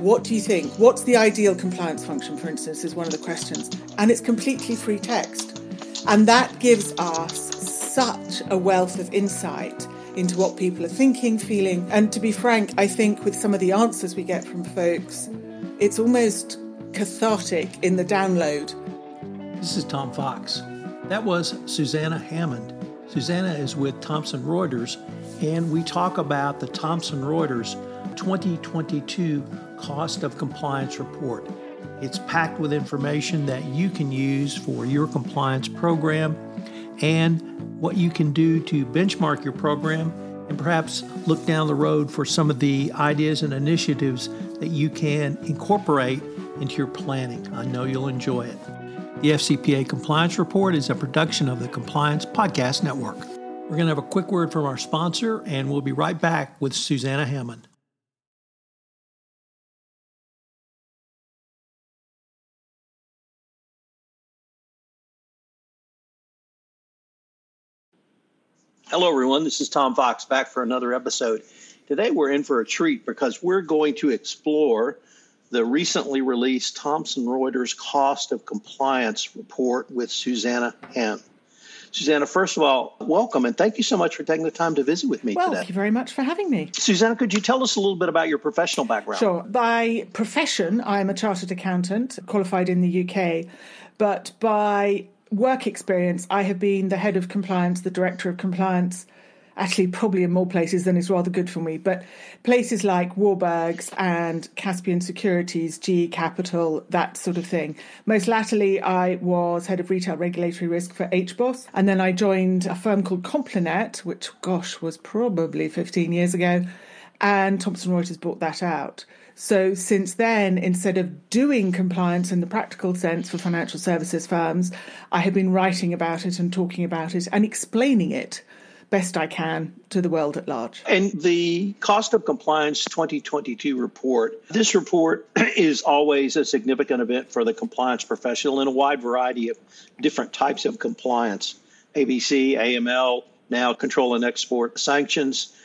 What do you think? What's the ideal compliance function, for instance, is one of the questions. And it's completely free text. And that gives us such a wealth of insight into what people are thinking, feeling. And to be frank, I think with some of the answers we get from folks, it's almost cathartic in the download. This is Tom Fox. That was Susanna Hammond. Susanna is with Thomson Reuters, and we talk about the Thomson Reuters 2022 Cost of Compliance Report. It's packed with information that you can use for your compliance program and what you can do to benchmark your program and perhaps look down the road for some of the ideas and initiatives that you can incorporate into your planning. I know you'll enjoy it. The FCPA Compliance Report is a production of the Compliance Podcast Network. We're going to have a quick word from our sponsor, and we'll be right back with Susanna Hammond. Hello, everyone. This is Tom Fox back for another episode. Today, we're in for a treat because we're going to explore the recently released Thomson Reuters Cost of Compliance report with Susanna Hammond. Susanna, first of all, welcome and thank you so much for taking the time to visit with me well, today. Thank you very much for having me. Susanna, could you tell us a little bit about your professional background? Sure. By profession, I'm a chartered accountant, qualified in the UK, but by work experience, I have been the head of compliance, the director of compliance, actually probably in more places than is rather good for me, but places like Warburgs and Caspian Securities, G Capital, that sort of thing. Most latterly, I was head of retail regulatory risk for HBOS, and then I joined a firm called Complinet, which, gosh, was probably 15 years ago, and Thomson Reuters bought that out. So since then, instead of doing compliance in the practical sense for financial services firms, I have been writing about it and talking about it and explaining it best I can to the world at large. And the Cost of Compliance 2022 report, this report is always a significant event for the compliance professional in a wide variety of different types of compliance ABC, AML, now control and export sanctions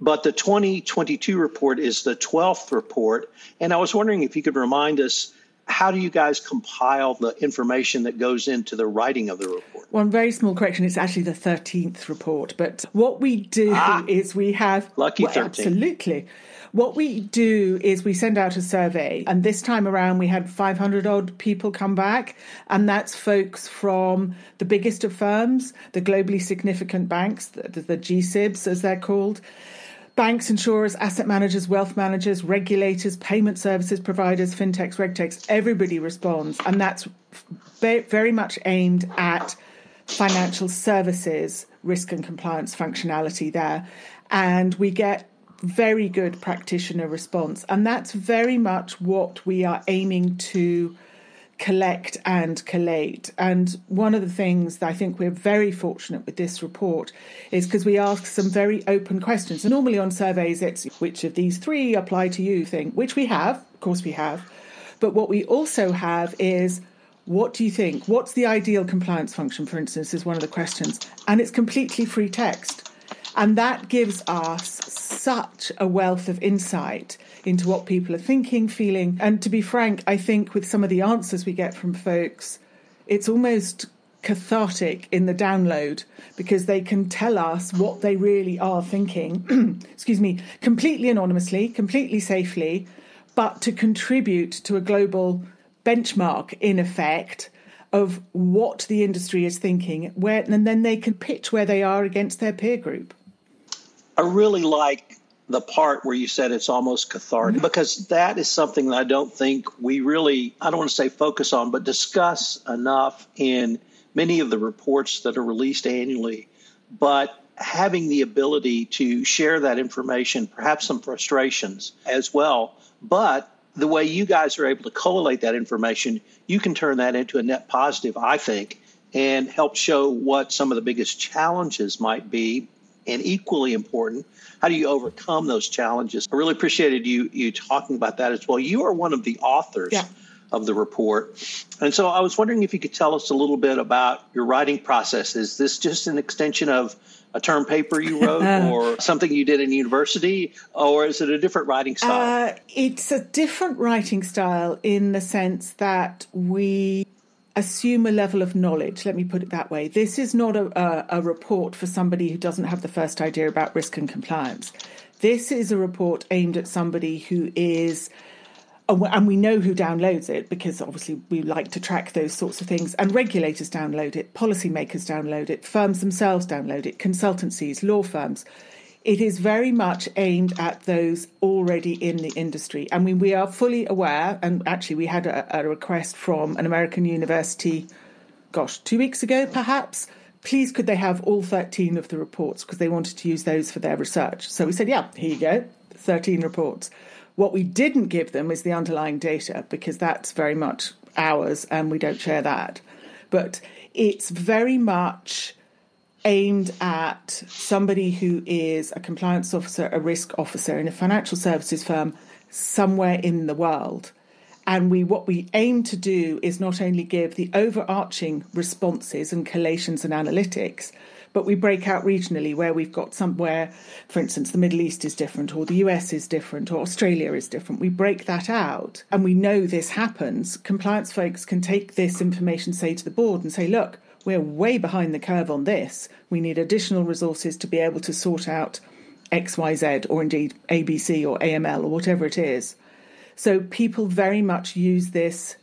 but the 2022 report is the 12th report. And I was wondering if you could remind us how do you guys compile the information that goes into the writing of the report? One very small correction, it's actually the 13th report. But what we do ah, is we have. Lucky well, 13. Absolutely. What we do is we send out a survey, and this time around we had 500 odd people come back, and that's folks from the biggest of firms, the globally significant banks, the, the GSIBs as they're called banks, insurers, asset managers, wealth managers, regulators, payment services providers, fintechs, regtechs, everybody responds. And that's very much aimed at financial services risk and compliance functionality there. And we get very good practitioner response. And that's very much what we are aiming to collect and collate. And one of the things that I think we're very fortunate with this report is because we ask some very open questions. Normally on surveys, it's which of these three apply to you thing, which we have, of course we have. But what we also have is what do you think? What's the ideal compliance function, for instance, is one of the questions. And it's completely free text. And that gives us such a wealth of insight into what people are thinking, feeling. And to be frank, I think with some of the answers we get from folks, it's almost cathartic in the download because they can tell us what they really are thinking, excuse me, completely anonymously, completely safely, but to contribute to a global benchmark, in effect, of what the industry is thinking, where, and then they can pitch where they are against their peer group. I really like the part where you said it's almost cathartic mm-hmm. because that is something that I don't think we really, I don't want to say focus on, but discuss enough in many of the reports that are released annually. But having the ability to share that information, perhaps some frustrations as well, but the way you guys are able to collate that information, you can turn that into a net positive, I think, and help show what some of the biggest challenges might be. And equally important, how do you overcome those challenges? I really appreciated you you talking about that as well. You are one of the authors yeah. of the report. And so I was wondering if you could tell us a little bit about your writing process. Is this just an extension of a term paper you wrote or something you did in university or is it a different writing style uh, it's a different writing style in the sense that we assume a level of knowledge let me put it that way this is not a, a, a report for somebody who doesn't have the first idea about risk and compliance this is a report aimed at somebody who is and we know who downloads it because obviously we like to track those sorts of things. And regulators download it, policymakers download it, firms themselves download it, consultancies, law firms. It is very much aimed at those already in the industry. I mean, we are fully aware, and actually, we had a, a request from an American university, gosh, two weeks ago perhaps. Please, could they have all 13 of the reports because they wanted to use those for their research? So we said, yeah, here you go, 13 reports. What we didn't give them is the underlying data because that's very much ours and we don't share that. But it's very much aimed at somebody who is a compliance officer, a risk officer in a financial services firm somewhere in the world. And we what we aim to do is not only give the overarching responses and collations and analytics, but we break out regionally where we've got somewhere, for instance, the Middle East is different, or the US is different, or Australia is different. We break that out and we know this happens. Compliance folks can take this information, say to the board, and say, look, we're way behind the curve on this. We need additional resources to be able to sort out XYZ or indeed ABC or AML or whatever it is. So people very much use this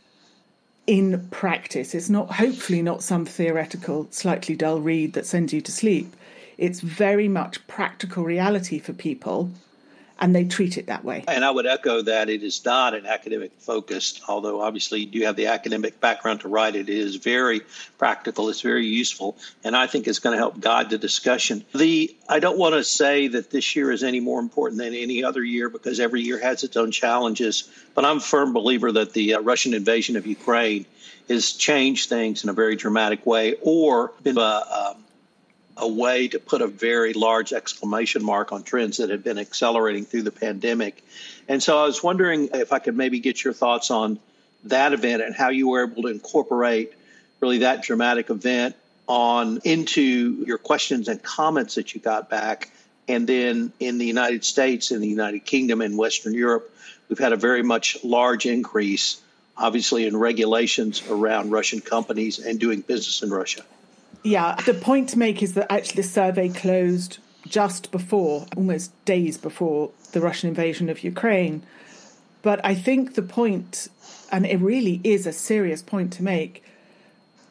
in practice. It's not, hopefully, not some theoretical, slightly dull read that sends you to sleep. It's very much practical reality for people and they treat it that way. And I would echo that it is not an academic focused, although obviously you do have the academic background to write it. It is very practical, it's very useful, and I think it's going to help guide the discussion. The I don't want to say that this year is any more important than any other year because every year has its own challenges, but I'm a firm believer that the uh, Russian invasion of Ukraine has changed things in a very dramatic way or been a, a a way to put a very large exclamation mark on trends that had been accelerating through the pandemic. And so I was wondering if I could maybe get your thoughts on that event and how you were able to incorporate really that dramatic event on into your questions and comments that you got back. And then in the United States, in the United Kingdom, in Western Europe, we've had a very much large increase, obviously, in regulations around Russian companies and doing business in Russia. Yeah, the point to make is that actually the survey closed just before, almost days before the Russian invasion of Ukraine. But I think the point, and it really is a serious point to make,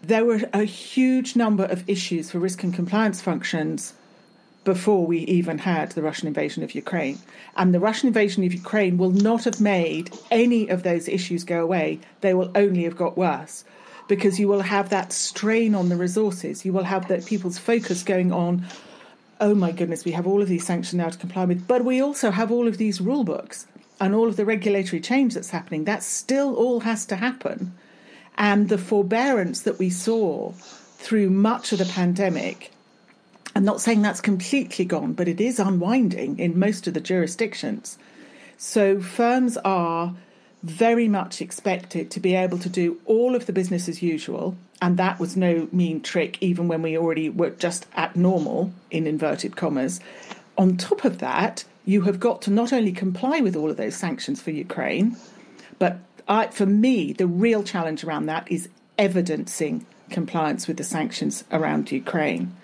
there were a huge number of issues for risk and compliance functions before we even had the Russian invasion of Ukraine. And the Russian invasion of Ukraine will not have made any of those issues go away, they will only have got worse because you will have that strain on the resources. You will have that people's focus going on, oh my goodness, we have all of these sanctions now to comply with, but we also have all of these rule books and all of the regulatory change that's happening. That still all has to happen. And the forbearance that we saw through much of the pandemic, I'm not saying that's completely gone, but it is unwinding in most of the jurisdictions. So firms are very much expected to be able to do all of the business as usual. And that was no mean trick, even when we already were just at normal, in inverted commas. On top of that, you have got to not only comply with all of those sanctions for Ukraine, but I, for me, the real challenge around that is evidencing compliance with the sanctions around Ukraine.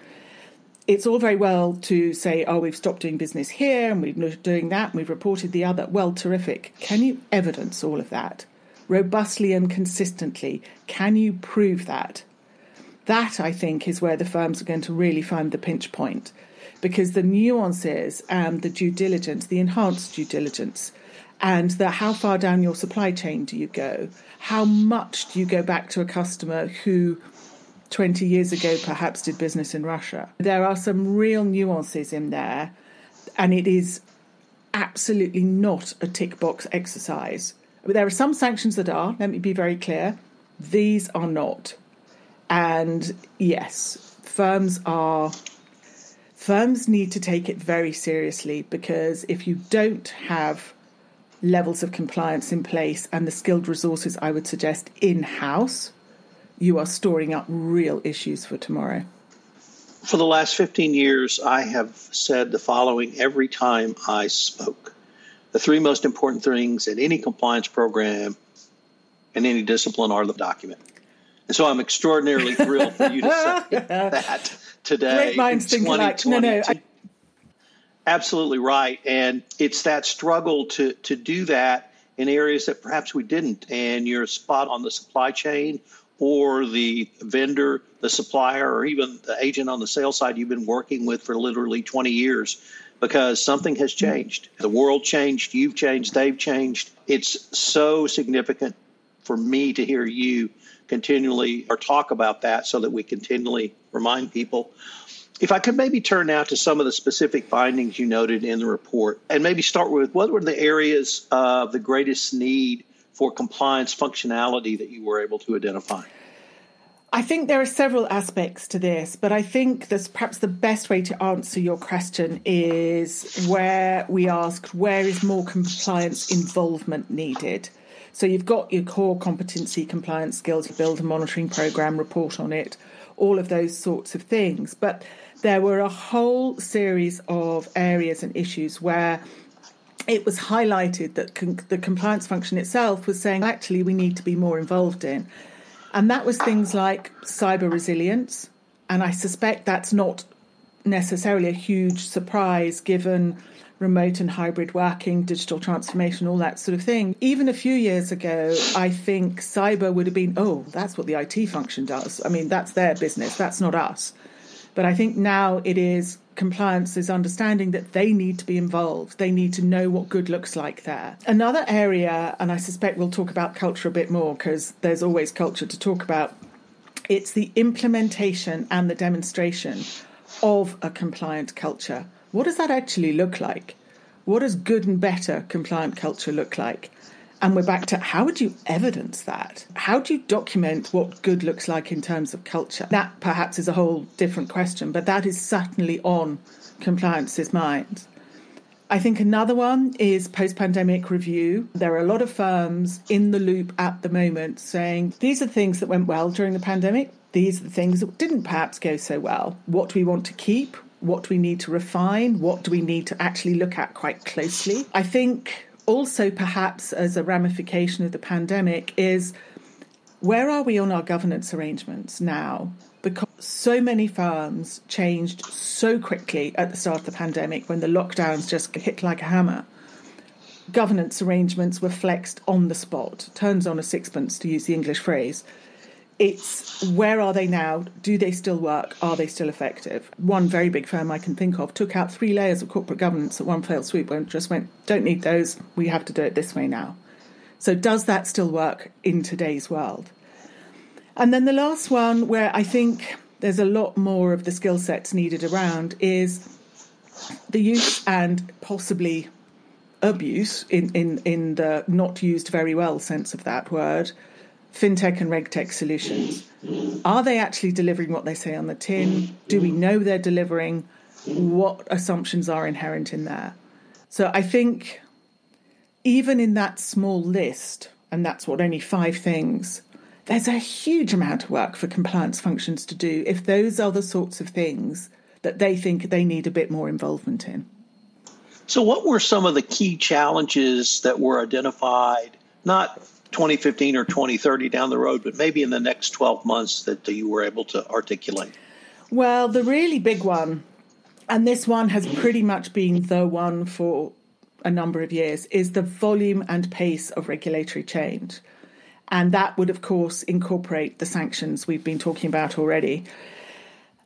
It's all very well to say, oh, we've stopped doing business here and we're doing that and we've reported the other. Well, terrific. Can you evidence all of that robustly and consistently? Can you prove that? That, I think, is where the firms are going to really find the pinch point because the nuances and the due diligence, the enhanced due diligence, and the how far down your supply chain do you go? How much do you go back to a customer who 20 years ago perhaps did business in Russia. There are some real nuances in there, and it is absolutely not a tick box exercise. There are some sanctions that are, let me be very clear. These are not. And yes, firms are firms need to take it very seriously because if you don't have levels of compliance in place and the skilled resources I would suggest in house, you are storing up real issues for tomorrow. For the last 15 years, I have said the following every time I spoke. The three most important things in any compliance program and any discipline are the document. And so I'm extraordinarily thrilled for you to say that today. Great minds think alike. No, no. I- Absolutely right. And it's that struggle to, to do that in areas that perhaps we didn't. And you're spot on the supply chain or the vendor, the supplier, or even the agent on the sales side you've been working with for literally 20 years because something has changed. The world changed, you've changed, they've changed. It's so significant for me to hear you continually or talk about that so that we continually remind people. If I could maybe turn now to some of the specific findings you noted in the report and maybe start with what were the areas of the greatest need for compliance functionality that you were able to identify? I think there are several aspects to this, but I think that's perhaps the best way to answer your question is where we asked where is more compliance involvement needed. So you've got your core competency compliance skills, you build a monitoring program, report on it, all of those sorts of things. But there were a whole series of areas and issues where it was highlighted that con- the compliance function itself was saying actually we need to be more involved in. And that was things like cyber resilience. And I suspect that's not necessarily a huge surprise given remote and hybrid working, digital transformation, all that sort of thing. Even a few years ago, I think cyber would have been, oh, that's what the IT function does. I mean, that's their business, that's not us. But I think now it is compliance is understanding that they need to be involved. They need to know what good looks like there. Another area, and I suspect we'll talk about culture a bit more because there's always culture to talk about, it's the implementation and the demonstration of a compliant culture. What does that actually look like? What does good and better compliant culture look like? And we're back to how would you evidence that? How do you document what good looks like in terms of culture? That perhaps is a whole different question, but that is certainly on compliance's mind. I think another one is post pandemic review. There are a lot of firms in the loop at the moment saying these are things that went well during the pandemic, these are the things that didn't perhaps go so well. What do we want to keep? What do we need to refine? What do we need to actually look at quite closely? I think also perhaps as a ramification of the pandemic is where are we on our governance arrangements now? Because so many firms changed so quickly at the start of the pandemic when the lockdowns just hit like a hammer. Governance arrangements were flexed on the spot, turns on a sixpence to use the English phrase it's where are they now? Do they still work? Are they still effective? One very big firm I can think of took out three layers of corporate governance at one fell swoop and just went, don't need those, we have to do it this way now. So, does that still work in today's world? And then the last one, where I think there's a lot more of the skill sets needed around, is the use and possibly abuse in, in, in the not used very well sense of that word fintech and regtech solutions. Are they actually delivering what they say on the tin? Do we know they're delivering? What assumptions are inherent in there? So I think even in that small list, and that's what only five things, there's a huge amount of work for compliance functions to do if those are the sorts of things that they think they need a bit more involvement in. So, what were some of the key challenges that were identified, not 2015 or 2030 down the road, but maybe in the next 12 months that you were able to articulate? Well, the really big one and this one has pretty much been the one for a number of years, is the volume and pace of regulatory change. And that would, of course, incorporate the sanctions we've been talking about already.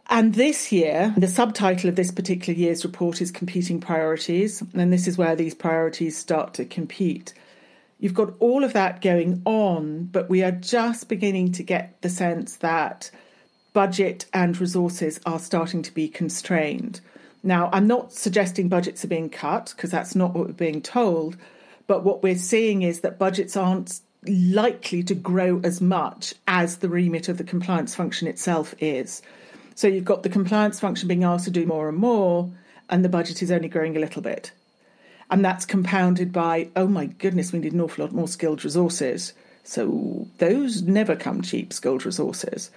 And this year, the subtitle of this particular year's report is Competing Priorities. And this is where these priorities start to compete. You've got all of that going on, but we are just beginning to get the sense that budget and resources are starting to be constrained. Now, I'm not suggesting budgets are being cut because that's not what we're being told, but what we're seeing is that budgets aren't likely to grow as much as the remit of the compliance function itself is. So you've got the compliance function being asked to do more and more, and the budget is only growing a little bit. And that's compounded by, oh my goodness, we need an awful lot more skilled resources. So those never come cheap, skilled resources.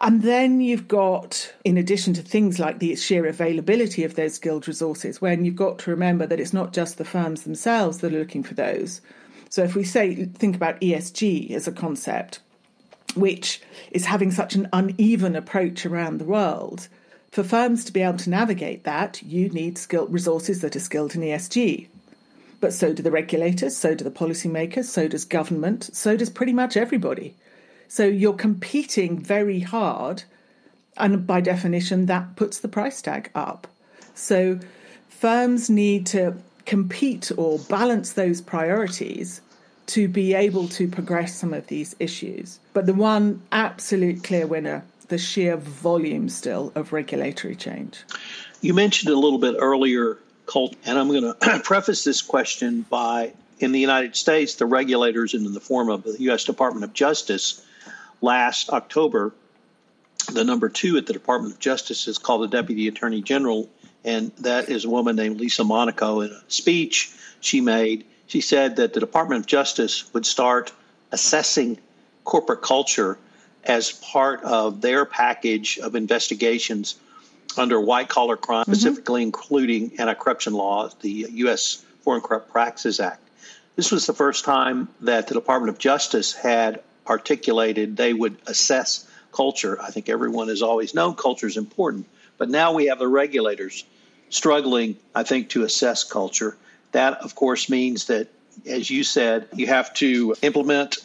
And then you've got, in addition to things like the sheer availability of those skilled resources, when you've got to remember that it's not just the firms themselves that are looking for those. So if we say, think about ESG as a concept, which is having such an uneven approach around the world, for firms to be able to navigate that, you need skilled resources that are skilled in ESG. But so do the regulators, so do the policymakers, so does government, so does pretty much everybody. So you're competing very hard, and by definition, that puts the price tag up. So firms need to compete or balance those priorities to be able to progress some of these issues. But the one absolute clear winner, the sheer volume still of regulatory change. You mentioned a little bit earlier, Colt, and I'm going to preface this question by in the United States, the regulators, in the form of the U.S. Department of Justice, last October, the number two at the Department of Justice is called the Deputy Attorney General, and that is a woman named Lisa Monaco. In a speech she made, she said that the Department of Justice would start assessing corporate culture as part of their package of investigations under white collar crime, mm-hmm. specifically including anti corruption law, the U.S. Foreign Corrupt Practices Act. This was the first time that the Department of Justice had articulated they would assess culture. I think everyone has always known culture is important, but now we have the regulators struggling, I think, to assess culture. That, of course, means that, as you said, you have to implement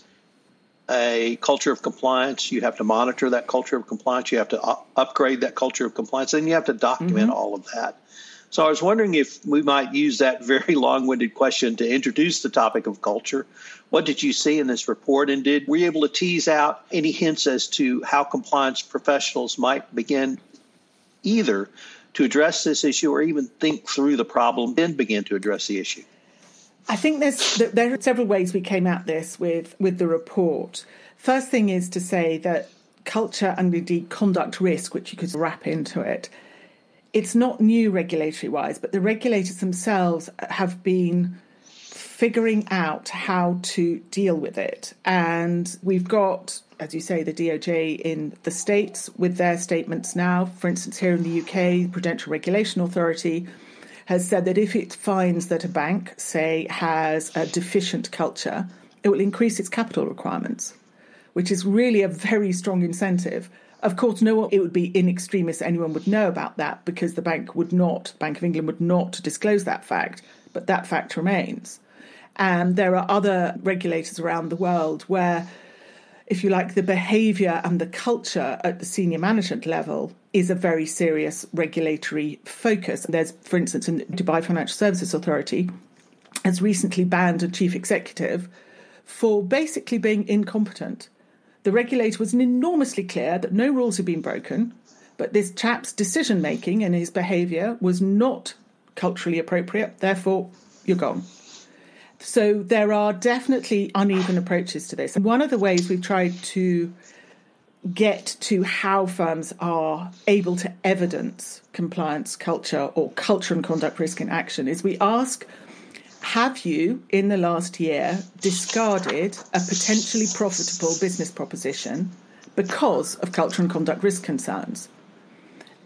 a culture of compliance. You have to monitor that culture of compliance. You have to upgrade that culture of compliance, and you have to document mm-hmm. all of that. So I was wondering if we might use that very long-winded question to introduce the topic of culture. What did you see in this report, and did were you able to tease out any hints as to how compliance professionals might begin either to address this issue or even think through the problem, then begin to address the issue? I think there's there are several ways we came at this with with the report. First thing is to say that culture and indeed conduct risk, which you could wrap into it, it's not new regulatory wise, but the regulators themselves have been figuring out how to deal with it. And we've got, as you say, the DOJ in the States with their statements now. For instance, here in the UK, Prudential Regulation Authority has said that if it finds that a bank, say, has a deficient culture, it will increase its capital requirements, which is really a very strong incentive of course, no one, it would be in extremis anyone would know about that because the bank would not, Bank of England would not disclose that fact, but that fact remains. And there are other regulators around the world where, if you like, the behaviour and the culture at the senior management level is a very serious regulatory focus. There's, for instance, in Dubai Financial Services Authority has recently banned a chief executive for basically being incompetent the regulator was enormously clear that no rules had been broken, but this chap's decision making and his behaviour was not culturally appropriate, therefore, you're gone. So there are definitely uneven approaches to this. And one of the ways we've tried to get to how firms are able to evidence compliance culture or culture and conduct risk in action is we ask have you, in the last year, discarded a potentially profitable business proposition because of culture and conduct risk concerns?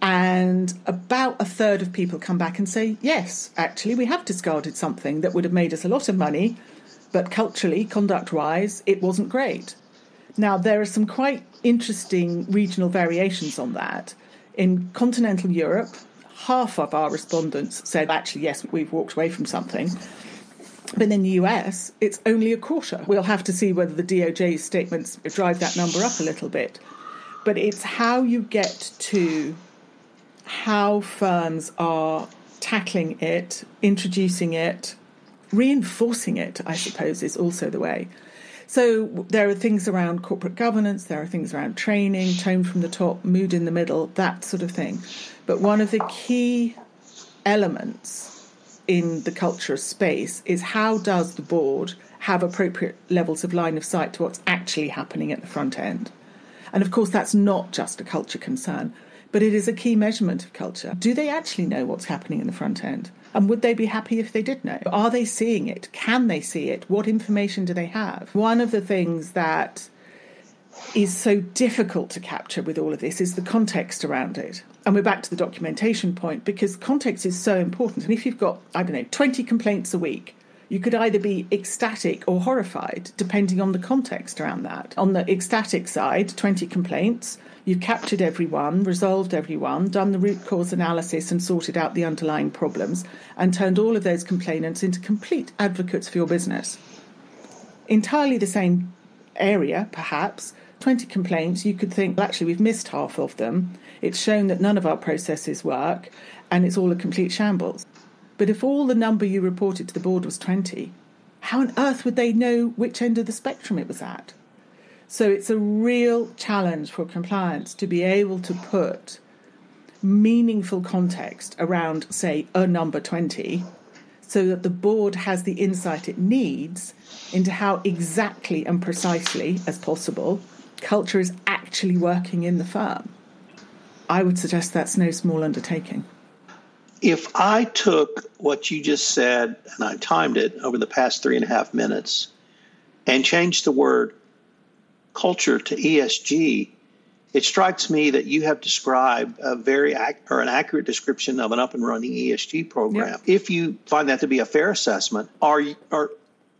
And about a third of people come back and say, yes, actually, we have discarded something that would have made us a lot of money, but culturally, conduct wise, it wasn't great. Now, there are some quite interesting regional variations on that. In continental Europe, half of our respondents said, actually, yes, we've walked away from something. But in the US, it's only a quarter. We'll have to see whether the DOJ's statements drive that number up a little bit. But it's how you get to how firms are tackling it, introducing it, reinforcing it, I suppose, is also the way. So there are things around corporate governance, there are things around training, tone from the top, mood in the middle, that sort of thing. But one of the key elements in the culture of space is how does the board have appropriate levels of line of sight to what's actually happening at the front end? And of course, that's not just a culture concern, but it is a key measurement of culture. Do they actually know what's happening in the front end? And would they be happy if they did know? Are they seeing it? Can they see it? What information do they have? One of the things that is so difficult to capture with all of this is the context around it. And we're back to the documentation point because context is so important. And if you've got, I don't know, 20 complaints a week, you could either be ecstatic or horrified, depending on the context around that. On the ecstatic side, 20 complaints, you've captured everyone, resolved everyone, done the root cause analysis and sorted out the underlying problems, and turned all of those complainants into complete advocates for your business. Entirely the same area, perhaps, 20 complaints, you could think, well, actually, we've missed half of them. It's shown that none of our processes work and it's all a complete shambles. But if all the number you reported to the board was 20, how on earth would they know which end of the spectrum it was at? So it's a real challenge for compliance to be able to put meaningful context around, say, a number 20, so that the board has the insight it needs into how exactly and precisely as possible culture is actually working in the firm. I would suggest that's no small undertaking. If I took what you just said and I timed it over the past three and a half minutes and changed the word culture to ESG, it strikes me that you have described a very ac- or an accurate description of an up and running ESG program. Yep. If you find that to be a fair assessment, are you, are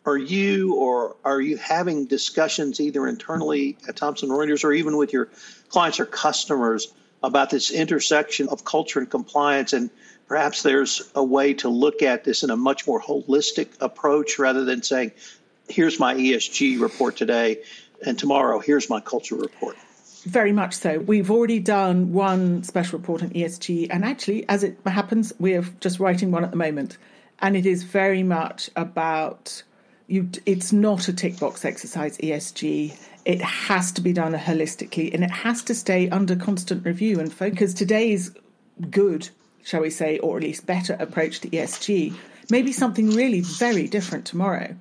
are you or are you having discussions either internally at Thomson Reuters or even with your clients or customers about this intersection of culture and compliance and perhaps there's a way to look at this in a much more holistic approach rather than saying here's my ESG report today and tomorrow here's my culture report very much so. We've already done one special report on ESG, and actually, as it happens, we're just writing one at the moment. And it is very much about you it's not a tick box exercise ESG it has to be done holistically and it has to stay under constant review and focus today's good shall we say or at least better approach to ESG may be something really very different tomorrow.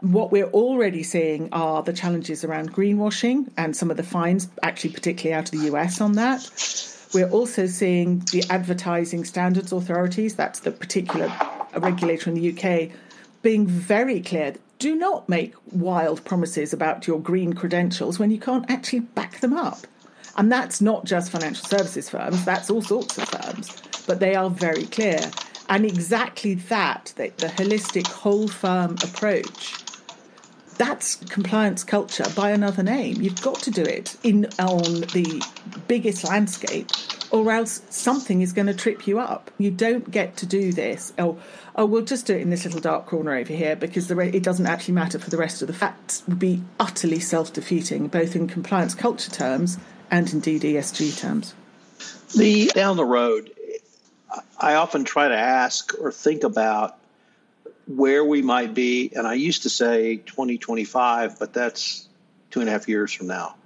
What we're already seeing are the challenges around greenwashing and some of the fines actually particularly out of the US on that. We're also seeing the advertising standards authorities that's the particular regulator in the UK being very clear do not make wild promises about your green credentials when you can't actually back them up. And that's not just financial services firms, that's all sorts of firms, but they are very clear. And exactly that, the, the holistic whole firm approach, that's compliance culture by another name. You've got to do it in on the biggest landscape or else something is going to trip you up. You don't get to do this. Oh, oh, we'll just do it in this little dark corner over here because the re- it doesn't actually matter for the rest of the facts. Would be utterly self-defeating, both in compliance culture terms and indeed ESG terms. The down the road, I often try to ask or think about where we might be, and I used to say 2025, but that's two and a half years from now.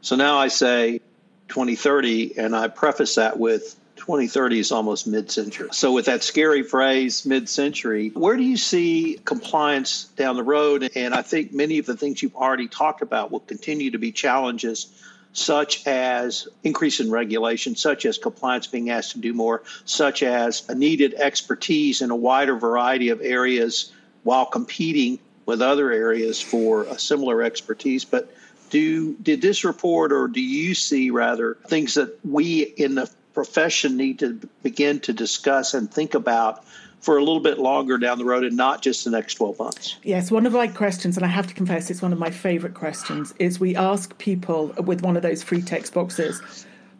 So now I say 2030, and I preface that with 2030 is almost mid century. So, with that scary phrase, mid century, where do you see compliance down the road? And I think many of the things you've already talked about will continue to be challenges, such as increase in regulation, such as compliance being asked to do more, such as a needed expertise in a wider variety of areas while competing with other areas for a similar expertise. But do did this report or do you see rather things that we in the profession need to begin to discuss and think about for a little bit longer down the road and not just the next 12 months? Yes, one of my questions, and I have to confess it's one of my favorite questions, is we ask people with one of those free text boxes,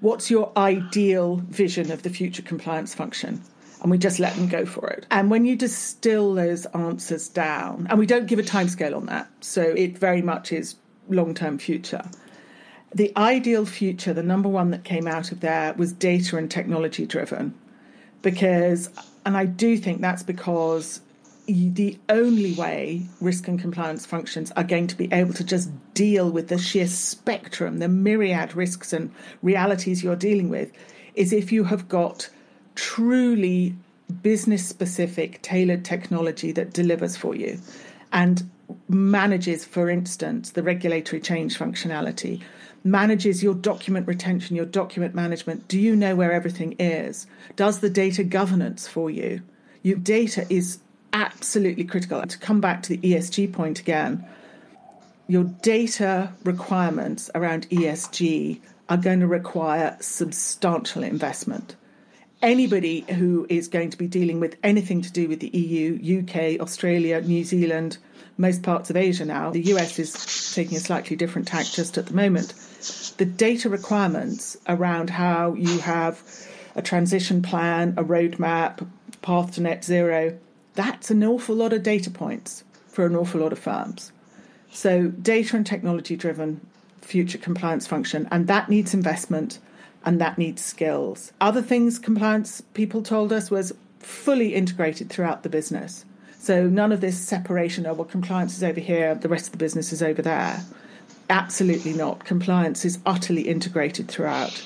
What's your ideal vision of the future compliance function? And we just let them go for it. And when you distill those answers down, and we don't give a timescale on that, so it very much is long term future. The ideal future, the number one that came out of there was data and technology driven. Because, and I do think that's because the only way risk and compliance functions are going to be able to just deal with the sheer spectrum, the myriad risks and realities you're dealing with, is if you have got truly business specific, tailored technology that delivers for you and manages, for instance, the regulatory change functionality, manages your document retention, your document management. Do you know where everything is? Does the data governance for you? Your data is absolutely critical. And to come back to the ESG point again, your data requirements around ESG are going to require substantial investment. Anybody who is going to be dealing with anything to do with the EU, UK, Australia, New Zealand, most parts of Asia now, the US is taking a slightly different tack just at the moment. The data requirements around how you have a transition plan, a roadmap, path to net zero, that's an awful lot of data points for an awful lot of firms. So, data and technology driven future compliance function, and that needs investment and that needs skills. Other things compliance people told us was fully integrated throughout the business. So, none of this separation of, well, compliance is over here, the rest of the business is over there. Absolutely not. Compliance is utterly integrated throughout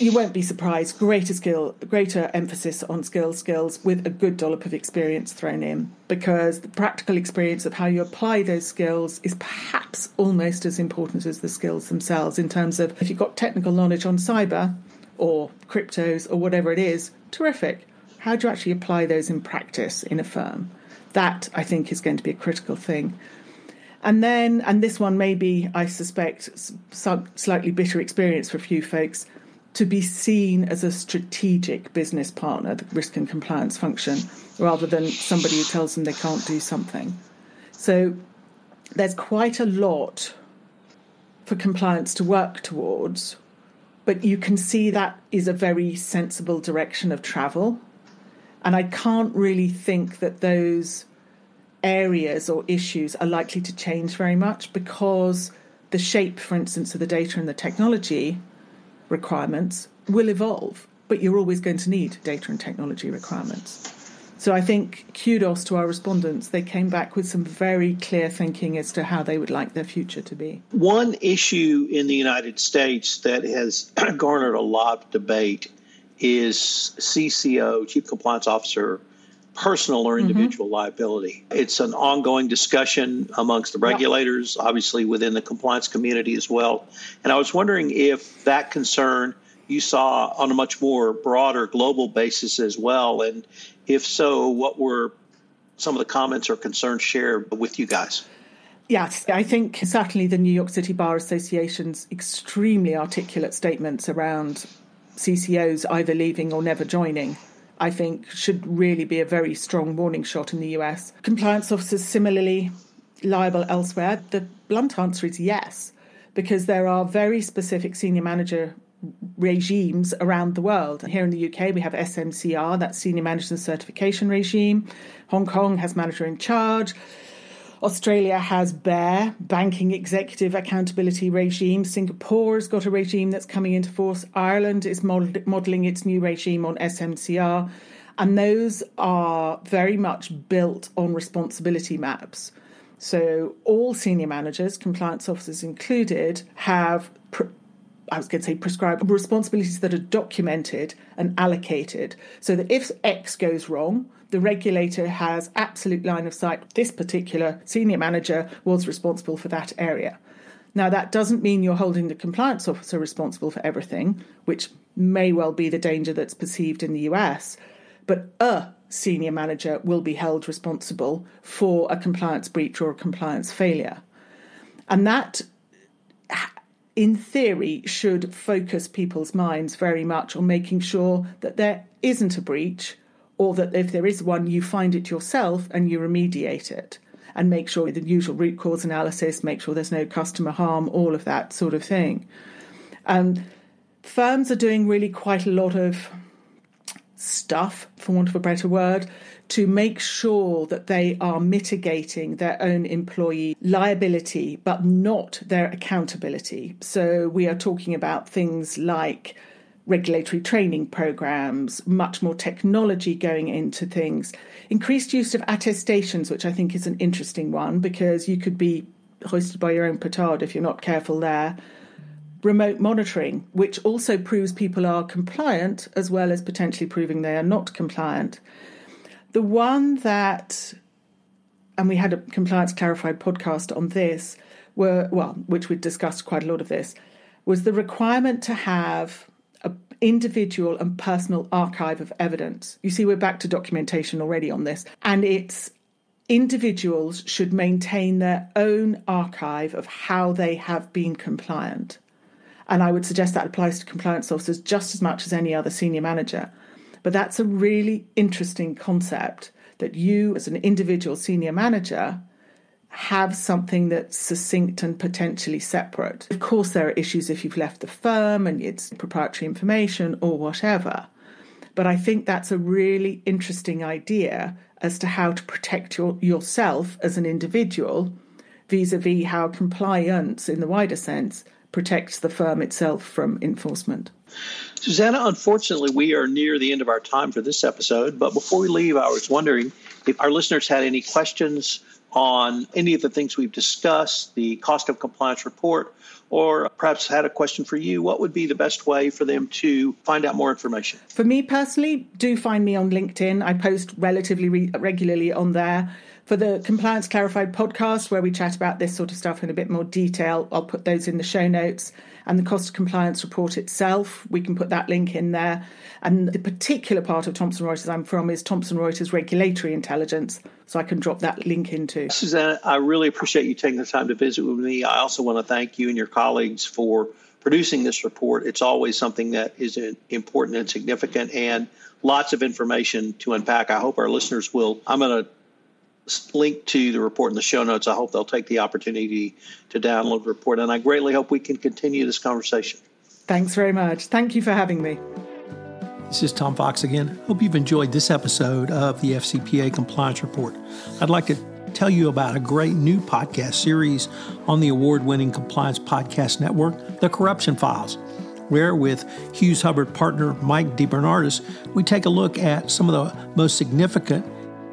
you won't be surprised. Greater skill, greater emphasis on skills, skills with a good dollop of experience thrown in, because the practical experience of how you apply those skills is perhaps almost as important as the skills themselves. In terms of if you've got technical knowledge on cyber or cryptos or whatever it is, terrific. How do you actually apply those in practice in a firm? That I think is going to be a critical thing. And then, and this one may be, I suspect, some slightly bitter experience for a few folks to be seen as a strategic business partner, the risk and compliance function, rather than somebody who tells them they can't do something. So there's quite a lot for compliance to work towards, but you can see that is a very sensible direction of travel. And I can't really think that those areas or issues are likely to change very much because the shape, for instance, of the data and the technology requirements will evolve, but you're always going to need data and technology requirements. So I think kudos to our respondents. They came back with some very clear thinking as to how they would like their future to be. One issue in the United States that has garnered a lot of debate is CCO, Chief Compliance Officer, personal or mm-hmm. individual mm-hmm. liability. It's an ongoing discussion amongst the regulators, yeah. obviously within the compliance community as well. And I was wondering if that concern you saw on a much more broader global basis as well. And if so, what were some of the comments or concerns shared with you guys? Yes, I think certainly the New York City Bar Association's extremely articulate statements around CCOs either leaving or never joining I think should really be a very strong warning shot in the US. Compliance officers similarly liable elsewhere? The blunt answer is yes, because there are very specific senior manager regimes around the world. Here in the UK, we have SMCR, that Senior Manager Certification Regime. Hong Kong has Manager in Charge. Australia has BEAR, Banking Executive Accountability Regime. Singapore has got a regime that's coming into force. Ireland is modelling its new regime on SMCR. And those are very much built on responsibility maps. So all senior managers, compliance officers included, have I was going to say prescribed responsibilities that are documented and allocated so that if X goes wrong, the regulator has absolute line of sight. This particular senior manager was responsible for that area. Now, that doesn't mean you're holding the compliance officer responsible for everything, which may well be the danger that's perceived in the US, but a senior manager will be held responsible for a compliance breach or a compliance failure. And that, in theory, should focus people's minds very much on making sure that there isn't a breach or that if there is one, you find it yourself and you remediate it and make sure the usual root cause analysis, make sure there's no customer harm, all of that sort of thing. Um, firms are doing really quite a lot of stuff, for want of a better word, to make sure that they are mitigating their own employee liability, but not their accountability. So we are talking about things like regulatory training programs, much more technology going into things, increased use of attestations, which I think is an interesting one because you could be hoisted by your own petard if you're not careful there. Remote monitoring, which also proves people are compliant as well as potentially proving they are not compliant. The one that, and we had a compliance clarified podcast on this, were well, which we discussed quite a lot of this, was the requirement to have an individual and personal archive of evidence. You see, we're back to documentation already on this, and it's individuals should maintain their own archive of how they have been compliant. And I would suggest that applies to compliance officers just as much as any other senior manager. But that's a really interesting concept that you, as an individual senior manager, have something that's succinct and potentially separate. Of course, there are issues if you've left the firm and it's proprietary information or whatever. But I think that's a really interesting idea as to how to protect your, yourself as an individual vis a vis how compliance, in the wider sense, protects the firm itself from enforcement. Susanna, unfortunately, we are near the end of our time for this episode. But before we leave, I was wondering if our listeners had any questions on any of the things we've discussed, the cost of compliance report, or perhaps had a question for you, what would be the best way for them to find out more information? For me personally, do find me on LinkedIn. I post relatively re- regularly on there. For the Compliance Clarified podcast, where we chat about this sort of stuff in a bit more detail, I'll put those in the show notes. And the cost of compliance report itself, we can put that link in there. And the particular part of Thomson Reuters I'm from is Thomson Reuters Regulatory Intelligence. So I can drop that link into. Susanna, I really appreciate you taking the time to visit with me. I also want to thank you and your colleagues for producing this report. It's always something that is important and significant and lots of information to unpack. I hope our listeners will. I'm going to link to the report in the show notes. I hope they'll take the opportunity to download the report. And I greatly hope we can continue this conversation. Thanks very much. Thank you for having me. This is Tom Fox again. Hope you've enjoyed this episode of the FCPA Compliance Report. I'd like to tell you about a great new podcast series on the award winning Compliance Podcast Network, The Corruption Files, where with Hughes Hubbard partner Mike DeBernardis, we take a look at some of the most significant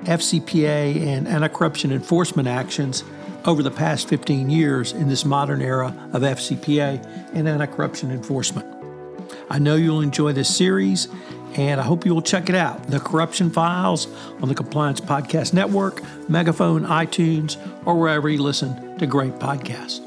FCPA and anti corruption enforcement actions over the past 15 years in this modern era of FCPA and anti corruption enforcement. I know you'll enjoy this series, and I hope you will check it out The Corruption Files on the Compliance Podcast Network, Megaphone, iTunes, or wherever you listen to great podcasts.